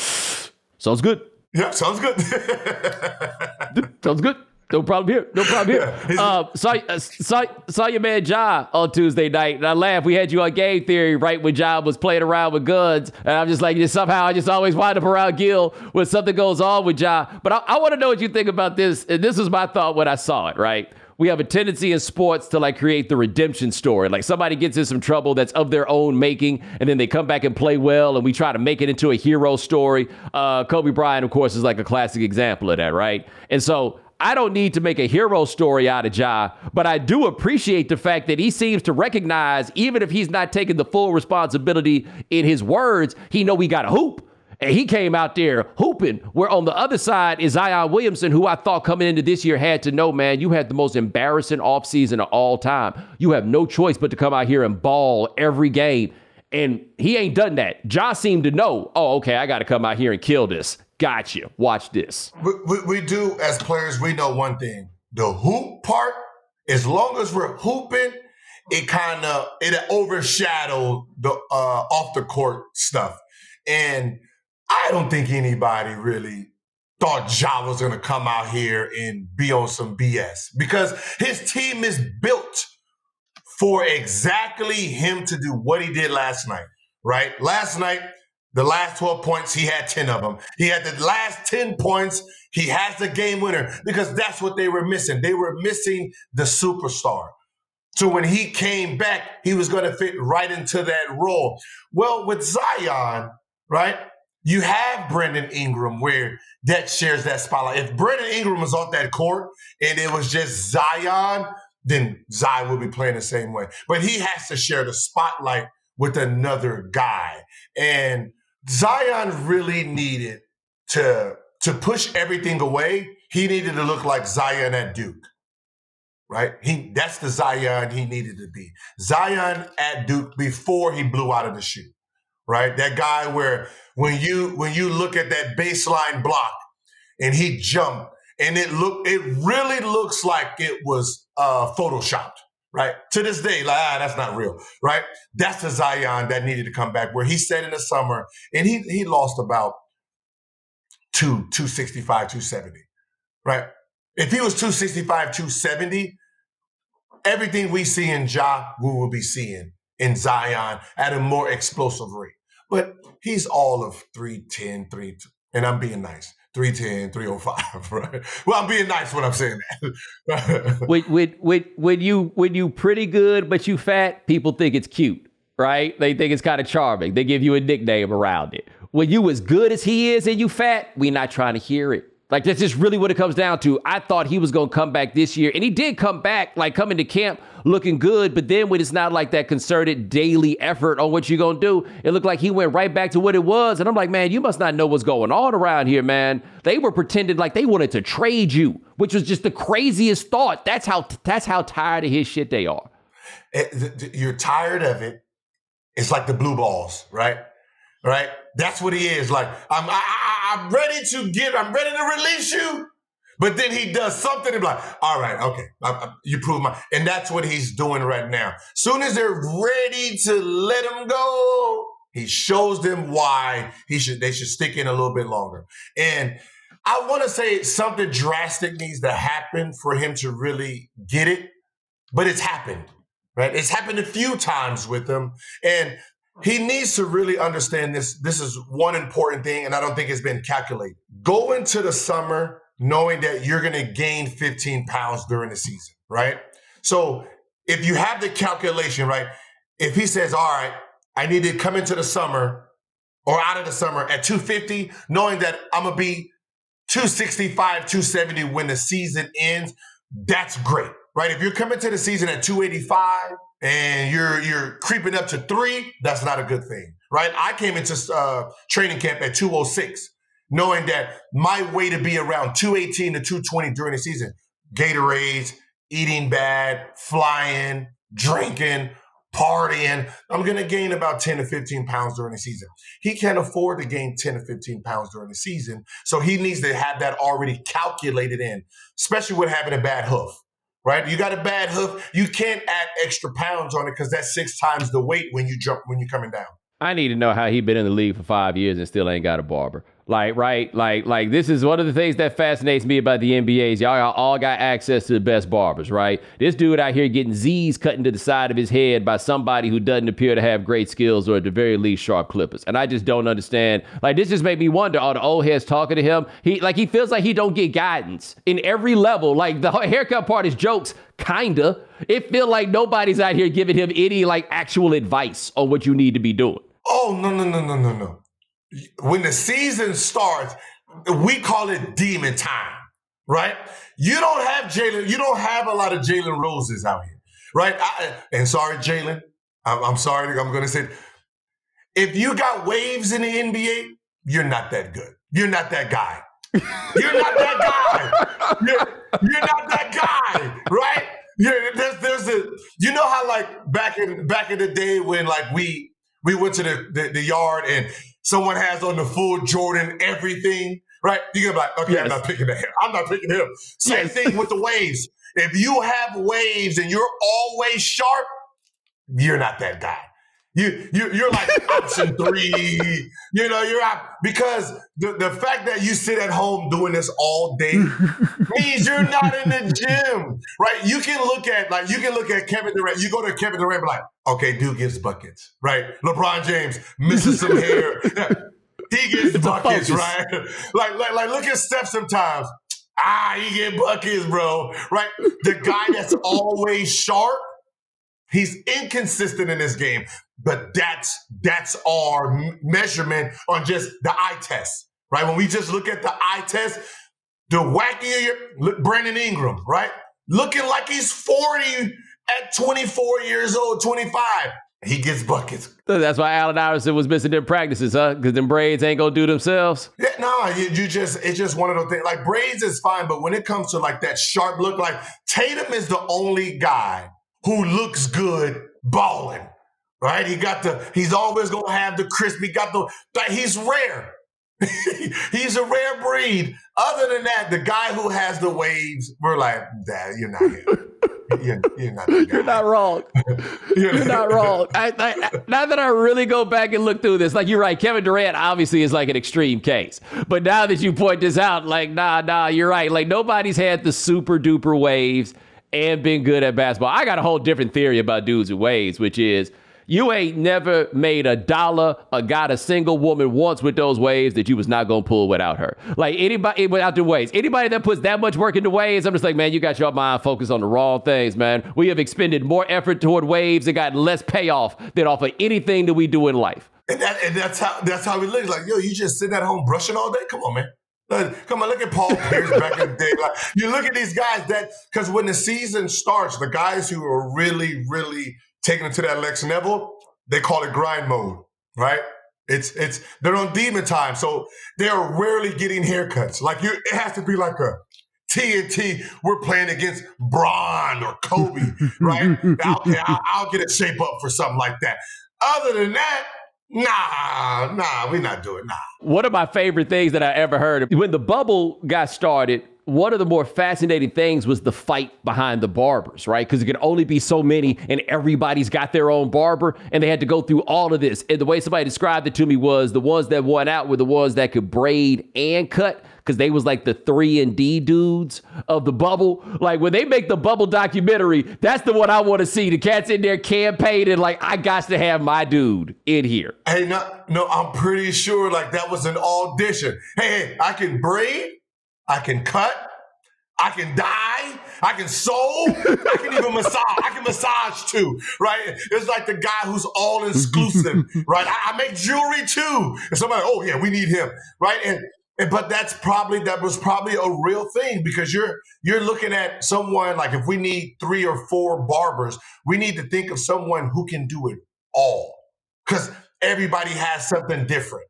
"Sounds good." Yeah, sounds good. sounds good. No problem here. No problem here. Uh, saw, uh, saw, saw your man Ja on Tuesday night, and I laughed. We had you on Game Theory right when Ja was playing around with guns, and I'm just like, just somehow I just always wind up around Gil when something goes on with Ja. But I, I want to know what you think about this. And this was my thought when I saw it. Right, we have a tendency in sports to like create the redemption story. Like somebody gets in some trouble that's of their own making, and then they come back and play well, and we try to make it into a hero story. Uh, Kobe Bryant, of course, is like a classic example of that, right? And so I don't need to make a hero story out of Ja, but I do appreciate the fact that he seems to recognize, even if he's not taking the full responsibility in his words, he know we got a hoop. And he came out there hooping. Where on the other side is Zion Williamson, who I thought coming into this year had to know, man, you had the most embarrassing offseason of all time. You have no choice but to come out here and ball every game. And he ain't done that. Ja seemed to know, oh, okay, I got to come out here and kill this. Got you. Watch this. We, we, we, do, as players, we know one thing. The hoop part, as long as we're hooping, it kind of it overshadowed the uh, off the court stuff. And I don't think anybody really thought Ja was going to come out here and be on some BS because his team is built for exactly him to do what he did last night, right? Last night, the last 12 points, he had 10 of them. He had the last 10 points. He has the game winner because that's what they were missing. They were missing the superstar. So when he came back, he was going to fit right into that role. Well, with Zion, right? You have Brandon Ingram where that shares that spotlight. If Brandon Ingram was on that court and it was just Zion, then Zion will be playing the same way. But he has to share the spotlight with another guy. And Zion really needed to to push everything away. He needed to look like Zion at Duke. Right? He that's the Zion he needed to be. Zion at Duke before he blew out of the shoe. Right? That guy where when you when you look at that baseline block and he jumped and it look it really looks like it was uh photoshopped right? To this day, like, ah, that's not real, right? That's the Zion that needed to come back, where he said in the summer, and he he lost about two, 265, 270, right? If he was 265, 270, everything we see in Ja, we will be seeing in Zion at a more explosive rate. but he's all of 310, 3, and I'm being nice. 310, 305, right? Well, I'm being nice when I'm saying that. when, when, you, when you pretty good, but you fat, people think it's cute, right? They think it's kind of charming. They give you a nickname around it. When you as good as he is and you fat, we not trying to hear it. Like that's just really what it comes down to. I thought he was gonna come back this year, and he did come back, like coming to camp looking good. But then when it's not like that concerted daily effort on what you're gonna do, it looked like he went right back to what it was. And I'm like, man, you must not know what's going on around here, man. They were pretending like they wanted to trade you, which was just the craziest thought. That's how that's how tired of his shit they are. Eh, it, you're tired of it. It's like the blue balls, right? Right. That's what he is. Like I'm. I, I'm ready to give, I'm ready to release you. But then he does something and like, all right, okay, I, I, you prove my, and that's what he's doing right now. Soon as they're ready to let him go, he shows them why he should, they should stick in a little bit longer. And I want to say something drastic needs to happen for him to really get it, but it's happened, right? It's happened a few times with him. And he needs to really understand this. This is one important thing, and I don't think it's been calculated. Go into the summer knowing that you're going to gain 15 pounds during the season, right? So if you have the calculation, right? If he says, all right, I need to come into the summer or out of the summer at 250, knowing that I'm going to be 265, 270 when the season ends, that's great, right? If you're coming to the season at 285, and you're you're creeping up to three, that's not a good thing, right? I came into uh, training camp at 206, knowing that my way to be around 218 to 220 during the season, Gatorades, eating bad, flying, drinking, partying, I'm going to gain about 10 to 15 pounds during the season. He can't afford to gain 10 to 15 pounds during the season. So he needs to have that already calculated in, especially with having a bad hoof right? You got a bad hoof. You can't add extra pounds on it because that's six times the weight when you jump when you're coming down. I need to know how he been in the league for five years and still ain't got a barber. Like, right? Like, like this is one of the things that fascinates me about the NBA is y'all all got access to the best barbers, right? This dude out here getting Z's cut into the side of his head by somebody who doesn't appear to have great skills or at the very least sharp clippers. And I just don't understand. Like, this just made me wonder, all the old heads talking to him, he like he feels like he don't get guidance in every level. Like the haircut part is jokes, kinda. It feel like nobody's out here giving him any like actual advice on what you need to be doing. Oh no, no, no, no, no, no when the season starts, we call it demon time, right? You don't have Jalen, you don't have a lot of Jalen Roses out here, right? I, and sorry, Jalen, I'm, I'm, sorry, I'm going to say, if you got waves in the NBA, you're not that good. You're not that guy. You're not that guy. You're, you're not that guy, right? Yeah, there's there's a you know how like back in back in the day when like we we went to the, the, the yard and someone has on the full Jordan everything, right? You're gonna be like, okay, yes. I'm not picking him. I'm not picking him. Same yes. thing with the waves. If you have waves and you're always sharp, you're not that guy. You, you you're like option three. You know, you're out because the, the fact that you sit at home doing this all day means you're not in the gym, right? You can look at like you can look at Kevin Durant. You go to Kevin Durant, like, okay, dude gives buckets, right? LeBron James misses some hair. he gets it's buckets, right? Like, like like look at Steph sometimes. Ah, he get buckets, bro. Right? The guy that's always sharp He's inconsistent in this game, but that's that's our measurement on just the eye test, right? When we just look at the eye test, the wackier look, Brandon Ingram, right? Looking like he's 40 at 24 years old, 25. He gets buckets. that's why Allen Iverson was missing their practices, huh? Because them braids ain't gonna do themselves. Yeah, no, you, you, just it's just one of those things. Like braids is fine, but when it comes to like that sharp look, like Tatum is the only guy who looks good balling. Right? He got the, he's always gonna have the crisp. He got the, he's rare. he's a rare breed. Other than that, the guy who has the waves, we're like, Dad, you're not him. You're, you're, not. You're not wrong. you're, you're not wrong. I, I, now that I really go back and look through this, like you're right, Kevin Durant obviously is like an extreme case. But now that you point this out, like nah, nah, you're right. Like nobody's had the super duper waves and been good at basketball. I got a whole different theory about dudes with waves, which is You ain't never made a dollar or got a single woman once with those waves that you was not gonna pull without her. Like anybody eh, without the waves. Anybody that puts that much work into waves, I'm just like, man, you got your mind focused on the wrong things, man. We have expended more effort toward waves and gotten less payoff than off of anything that we do in life. And, that, and that's how that's how we live. Like, yo, you just sitting at home brushing all day? Come on, man. Come on, look at Paul Pierce back in the day. Like, you look at these guys that because when the season starts, the guys who are really, really taking it to that next level, they call it grind mode, right? It's it's they're on demon time, so they're rarely getting haircuts. Like you, it has to be like a TNT. We're playing against Bron or Kobe, right? okay, I'll, I'll get a shape up for something like that. Other than that, Nah, nah, we're not doing nah. One of my favorite things that I ever heard when the bubble got started, one of the more fascinating things was the fight behind the barbers, right? Because it could only be so many, and everybody's got their own barber, and they had to go through all of this. And the way somebody described it to me was the ones that won out were the ones that could braid and cut because they was like the three and D dudes of the bubble. Like when they make the bubble documentary, that's the one I want to see. The cats in there campaigning like I got to have my dude in here. Hey, no, no, I'm pretty sure like that was an audition. Hey, hey, I can braid, I can cut, I can dye, I can sew, I can even massage. I can massage too, right? It's like the guy who's all exclusive, right? I, I, make jewelry too. And somebody, oh yeah, we need him, right? And but that's probably that was probably a real thing because you're you're looking at someone like if we need three or four barbers, we need to think of someone who can do it all because everybody has something different,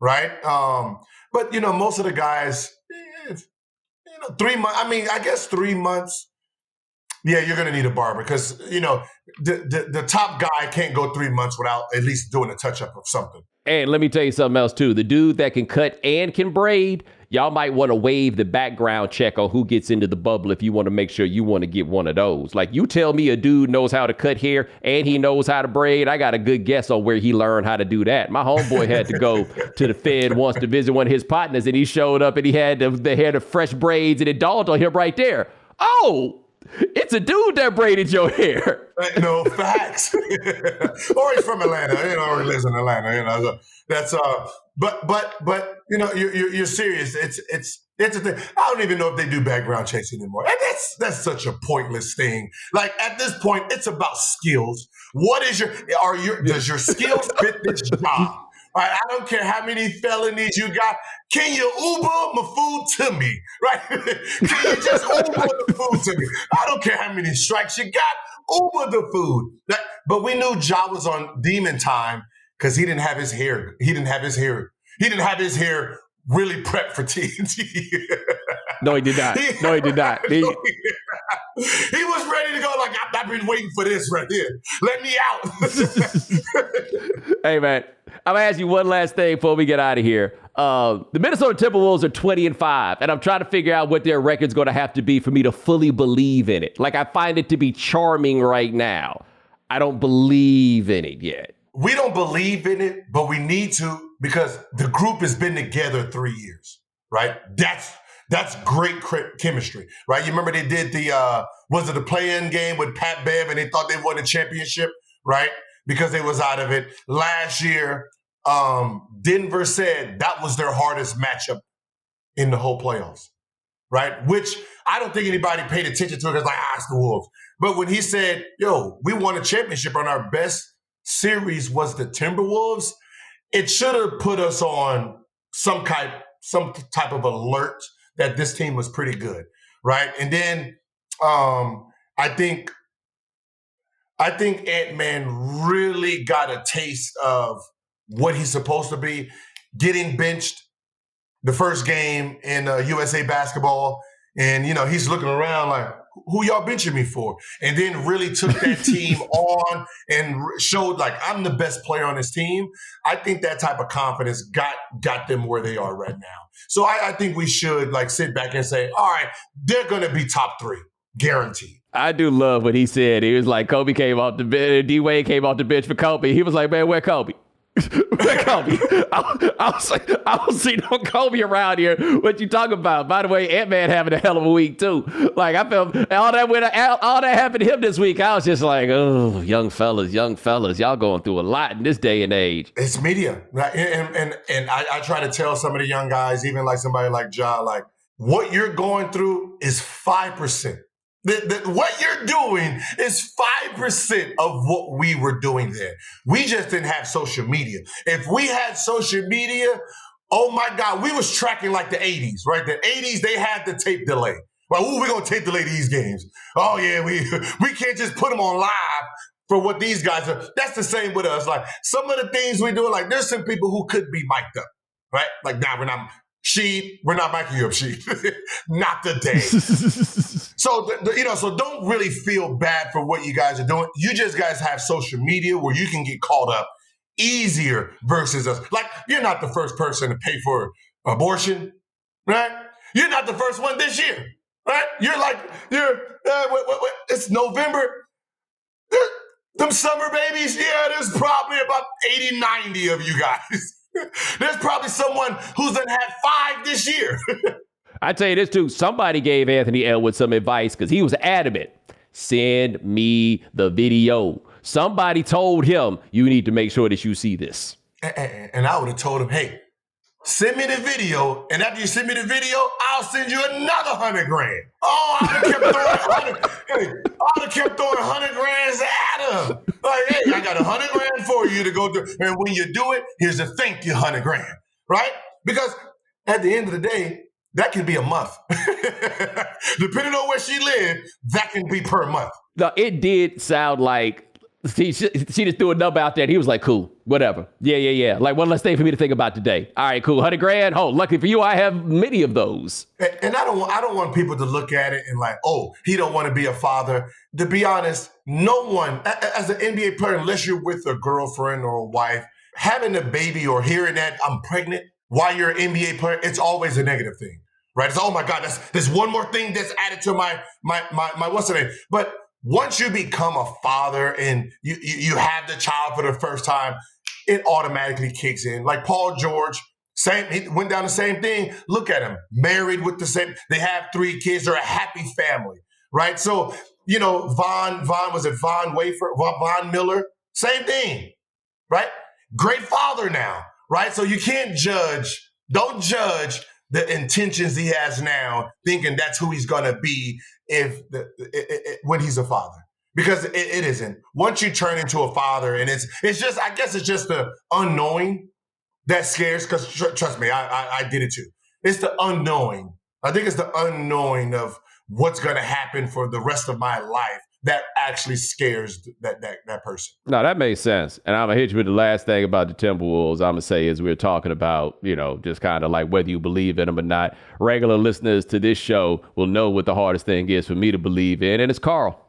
right? Um, but you know, most of the guys, three months. I mean, I guess three months. Yeah, you're gonna need a barber because you know the, the the top guy can't go three months without at least doing a touch up of something. And let me tell you something else too. The dude that can cut and can braid, y'all might want to waive the background check on who gets into the bubble if you want to make sure you want to get one of those. Like you tell me a dude knows how to cut hair and he knows how to braid, I got a good guess on where he learned how to do that. My homeboy had to go to the Fed once to visit one of his partners and he showed up and he had the, the hair, the fresh braids and it dawned on him right there. Oh, it's a dude that braided your hair. No facts. or he's from Atlanta, you know, or he lives in Atlanta, you know. So that's uh, but but but you know, you're, you're, you're serious. It's it's it's a thing. I don't even know if they do background checks anymore. And that's that's such a pointless thing. Like at this point, it's about skills. What is your are your does your skills fit this job? Right? I don't care how many felonies you got. Can you Uber my food to me? Right? Can you just Uber the food to me? I don't care how many strikes you got. Uber the food. That, but we knew Ja was on demon time because he didn't have his hair. He didn't have his hair. He didn't have his hair really prepped for TNT. no, he did not. No, he did not. He, he was ready to go. Like I've, I've been waiting for this right here. Let me out. hey man, I'm gonna ask you one last thing before we get out of here. Uh, the Minnesota Timberwolves are 20 and 5, and I'm trying to figure out what their record's gonna have to be for me to fully believe in it. Like I find it to be charming right now. I don't believe in it yet. We don't believe in it, but we need to because the group has been together three years, right? That's that's great chemistry, right? You remember they did the uh was it the play-in game with Pat Bev and they thought they won the championship, right? Because they was out of it. Last year, um, Denver said that was their hardest matchup in the whole playoffs, right? Which I don't think anybody paid attention to because like, ah, it's the Wolves. But when he said, yo, we won a championship on our best series was the Timberwolves, it should have put us on some kind, some type of alert that this team was pretty good, right? And then um, I think I think Ant Man really got a taste of what he's supposed to be, getting benched the first game in uh, USA basketball, and you know he's looking around like, who y'all benching me for? And then really took that team on and showed like I'm the best player on this team. I think that type of confidence got got them where they are right now. So I, I think we should like sit back and say, all right, they're going to be top three, guaranteed. I do love what he said. He was like, Kobe came off the bench, D Wade came off the bench for Kobe. He was like, man, where Kobe? Kobe. I, I, don't see, I don't see no Kobe around here. What you talking about? By the way, Ant Man having a hell of a week too. Like I felt all that went, all, that happened to him this week. I was just like, oh, young fellas, young fellas, y'all going through a lot in this day and age. It's media, and and and I, I try to tell some of the young guys, even like somebody like Ja, like what you're going through is five percent the, the, what you're doing is 5% of what we were doing there. We just didn't have social media. If we had social media, oh my God, we was tracking like the 80s, right? The 80s, they had the tape delay. Well, ooh, we gonna tape delay these games. Oh yeah, we we can't just put them on live for what these guys are. That's the same with us. Like some of the things we do, like there's some people who could be mic'd up, right? Like now nah, we're not she, we're not backing you up, she. not today. so, the, the, you know, so don't really feel bad for what you guys are doing. You just guys have social media where you can get caught up easier versus us. Like, you're not the first person to pay for abortion, right? You're not the first one this year, right? You're like, you're, uh, wait, wait, wait. it's November. Them summer babies, yeah, there's probably about 80, 90 of you guys. There's probably someone who's done had five this year. I tell you this too. Somebody gave Anthony Edwards some advice because he was adamant. Send me the video. Somebody told him you need to make sure that you see this. And I would have told him, hey, Send me the video, and after you send me the video, I'll send you another hundred grand. Oh, I'd have kept throwing hundred. Hey, I'd have kept throwing hundred grands at him. Like, hey, I got a hundred grand for you to go through, and when you do it, here's a thank you hundred grand, right? Because at the end of the day, that can be a month. Depending on where she lived, that can be per month. No, it did sound like she, she just threw a number out there and he was like, cool, whatever. Yeah, yeah, yeah. Like one less thing for me to think about today. All right, cool. 100 grand. Oh, lucky for you, I have many of those. And, and I don't I don't want people to look at it and like, oh, he don't want to be a father. To be honest, no one, as an NBA player, unless you're with a girlfriend or a wife, having a baby or hearing that I'm pregnant while you're an NBA player, it's always a negative thing. Right? It's oh my God, that's there's one more thing that's added to my my my my what's the name? But once you become a father and you, you, you have the child for the first time, it automatically kicks in. Like Paul George, same he went down the same thing. Look at him, married with the same. They have three kids. They're a happy family, right? So you know, Von Von was it Von Wafer Von Miller, same thing, right? Great father now, right? So you can't judge. Don't judge the intentions he has now, thinking that's who he's gonna be if the, it, it, when he's a father because it, it isn't. Once you turn into a father, and it's it's just I guess it's just the unknowing that scares. Because tr- trust me, I, I, I did it too. It's the unknowing. I think it's the unknowing of what's to happen for the rest of my life that actually scares that that that person. No, that makes sense. And I'm gonna hit you with the last thing about the Timberwolves. I'm gonna say is we are talking about, you know, just kind of like whether you believe in them or not. Regular listeners to this show will know what the hardest thing is for me to believe in, and it's Karl.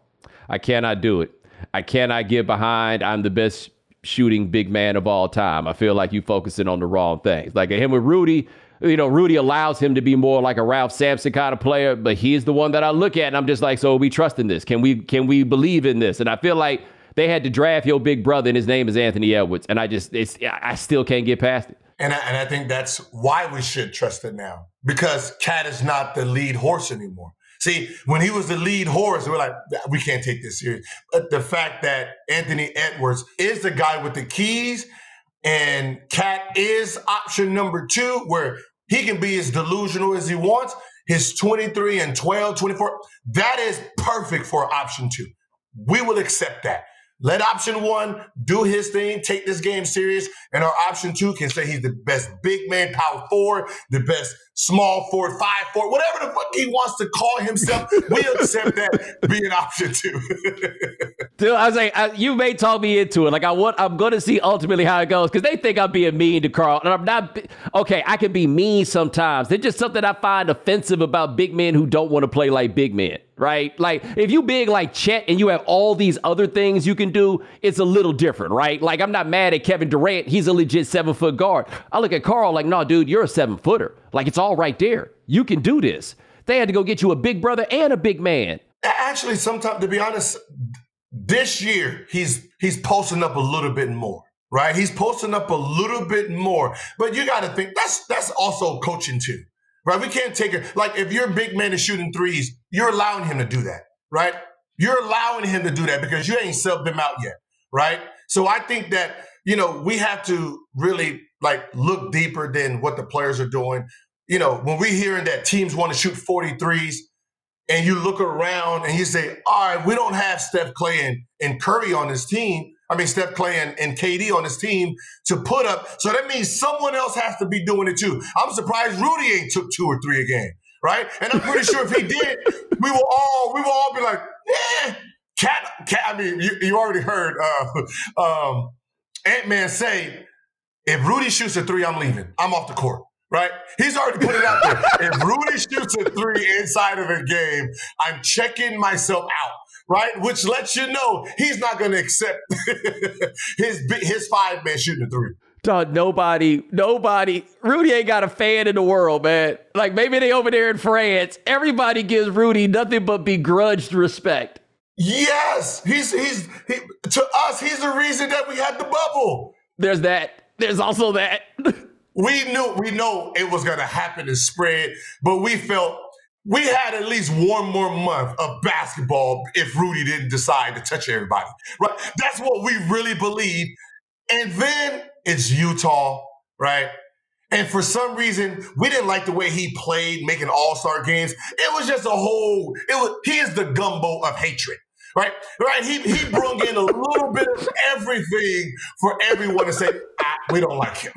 I cannot do it. I cannot get behind. I'm the best shooting big man of all time. I feel like you focusing on the wrong things. Like him with Rudy, you know, Rudy allows him to be more like a Ralph Sampson kind of player, but he's the one that I look at and I'm just like, so we trust in this? Can we can we believe in this? And I feel like they had to draft your big brother and his name is Anthony Edwards. And I just it's I still can't get past it. And I, and I think that's why we should trust it now because KAT is not the lead horse anymore. See, when he was the lead horse, we are like, we can't take this serious. But the fact that Anthony Edwards is the guy with the keys and KAT is option number two, where he can be as delusional as he wants. His 23 and 12, 24, that is perfect for option two. We will accept that. Let option one do his thing, take this game serious, and our option two can say he's the best big man, power forward, the best small forward, five forward, whatever the fuck he wants to call himself. we accept that being option two. Dude, I was like, I, you may talk me into it. Like I want, I'm going to see ultimately how it goes because they think I'm being mean to Karl, and I'm not. Okay, I can be mean sometimes. It's just something I find offensive about big men who don't want to play like big men right? Like if you big like Chet and you have all these other things you can do, it's a little different, right? Like I'm not mad at Kevin Durant. He's a legit seven foot guard. I look at Karl like, no, dude, you're a seven footer. Like it's all right there. You can do this. They had to go get you a big brother and a big man. Actually, sometimes to be honest, this year he's he's posting up a little bit more. right? He's posting up a little bit more. But you got to think that's that's also coaching too, right? We can't take it like if your big man is shooting threes, you're allowing him to do that, right? You're allowing him to do that because you ain't subbed him out yet, right? So I think that you know we have to really like look deeper than what the players are doing. You know, when we're hearing that teams want to shoot 43s, and you look around and you say, all right, we don't have Steph Klay and, and Curry on this team. I mean, Steph Klay and, and KD on his team to put up. So that means someone else has to be doing it too. I'm surprised Rudy ain't took two or three a game, right? And I'm pretty sure if he did, we will all we will all be like, cat, cat. I mean, you, you already heard uh, um, Ant Man say, if Rudy shoots a three, I'm leaving. I'm off the court right? He's already put it out there. if Rudy shoots a three inside of a game, I'm checking myself out. Right, which lets you know he's not going to accept his his five man shooting a three. Dog, nobody, nobody. Rudy ain't got a fan in the world, man. Like maybe they over there in France. Everybody gives Rudy nothing but begrudged respect. Yes, he's he's he, to us. He's the reason that we had the bubble. There's that. There's also that. we knew we know it was to happen and spread, but we felt we had at least one more month of basketball if Rudy didn't decide to touch everybody. Right? That's what we really believe. And then it's Utah, right? And for some reason, we didn't like the way he played, making all-star games. It was just a whole, it was he is the gumbo of hatred. Right, right. He he brought in a little bit of everything for everyone to say, ah, we don't like him.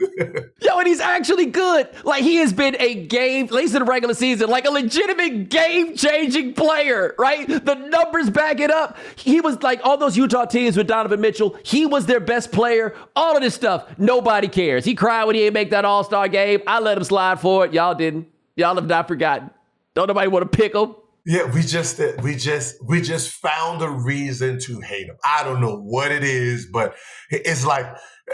Yo, and he's actually good. Like he has been a game, at least in the regular season, like a legitimate game-changing player, right? The numbers back it up. He was like all those Utah teams with Donovan Mitchell. He was their best player. All of this stuff, nobody cares. He cried when he didn't make that All-Star game. I let him slide for it. Y'all didn't. Y'all have not forgotten. Don't nobody want to pick him. Yeah, we just we just we just found a reason to hate him. I don't know what it is, but it's like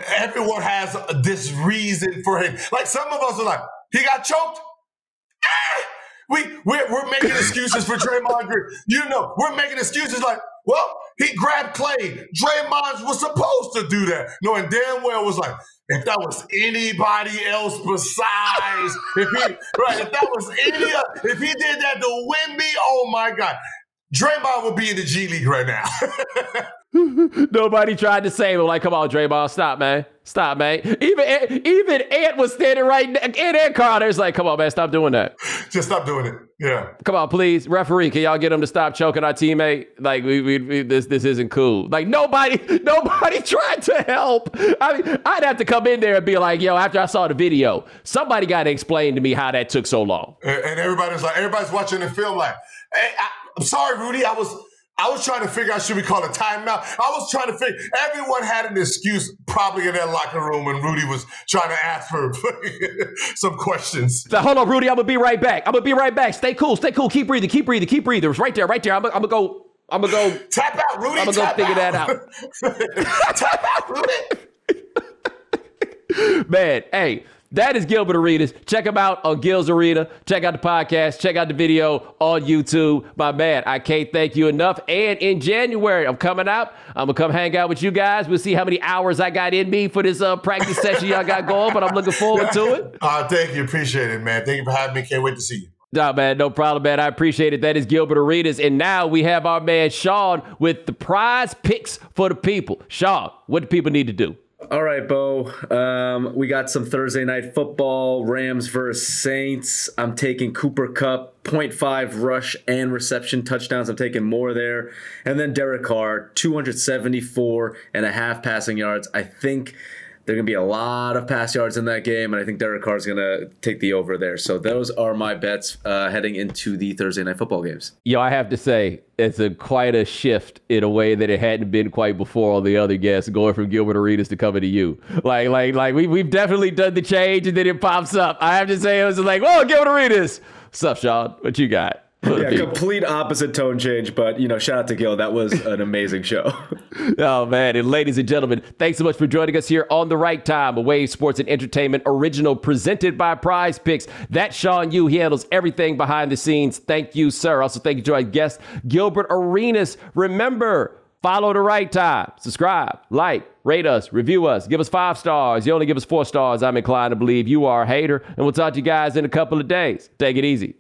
everyone has this reason for him. Like some of us are like, he got choked. Ah! We we're, we're making excuses for Draymond Green. You know, we're making excuses like, well, he grabbed Klay. Draymond was supposed to do that. Knowing damn well was like, if that was anybody else besides, if he right, if that was any, if he did that to me, oh my god, Draymond would be in the G League right now. Nobody tried to save him. Like, come on, Draymond, stop, man, stop, man. Even even Ant was standing right, Ant and Carter's like, come on, man, stop doing that. Just stop doing it. Yeah. Come on, please, referee, can y'all get him to stop choking our teammate? Like, we, we, we this this isn't cool. Like, nobody nobody tried to help. I mean, I'd have to come in there and be like, yo, after I saw the video, somebody got to explain to me how that took so long. And, and everybody's like, everybody's watching the film like, hey, I, I'm sorry, Rudy, I was I was trying to figure out should we call a timeout. I was trying to figure. Everyone had an excuse, probably in that locker room, when Rudy was trying to ask for some questions. Now, hold on, Rudy. I'm gonna be right back. I'm gonna be right back. Stay cool. Stay cool. Keep breathing. Keep breathing. Keep breathing. It's right there. Right there. I'm, I'm gonna go. I'm gonna go. Tap out, Rudy. I'm gonna go figure out. that out. Tap out, Rudy. Man, hey. That is Gilbert Arenas. Check him out on Gil's Arena. Check out the podcast. Check out the video on YouTube. My man, I can't thank you enough. And in January, I'm coming out. I'm gonna come hang out with you guys. We'll see how many hours I got in me for this uh, practice session y'all got going. But I'm looking forward to it. Uh, thank you. Appreciate it, man. Thank you for having me. Can't wait to see you. No, man, no problem, man. I appreciate it. That is Gilbert Arenas. And now we have our man Sean with the prize picks for the people. Sean, what do people need to do? All right, Bo. Um, we got some Thursday night football. Rams versus Saints. I'm taking Cooper Kupp, 0.5 rush and reception touchdowns. I'm taking more there. And then Derek Carr, 274 and a half passing yards. I think there are going to be a lot of pass yards in that game, and I think Derek Carr is going to take the over there. So those are my bets uh, heading into the Thursday night football games. Yeah, I have to say, it's a quite a shift in a way that it hadn't been quite before on the other guests, going from Gilbert Arenas to coming to you. Like, like, like we we've definitely done the change, and then it pops up. I have to say, it was like, whoa, Gilbert Arenas. What's up, Sean? What you got? Yeah, complete opposite tone change, but you know, shout out to Gil. That was an amazing show. oh man, and ladies and gentlemen, thanks so much for joining us here on the right time, a Wave Sports and Entertainment original presented by PrizePicks. That's Sean Yu. He handles everything behind the scenes. Thank you, sir. Also, thank you to our guest, Gilbert Arenas. Remember, Follow the right time. Subscribe, like, rate us, review us, give us five stars. You only give us four stars. I'm inclined to believe you are a hater. And we'll talk to you guys in a couple of days. Take it easy.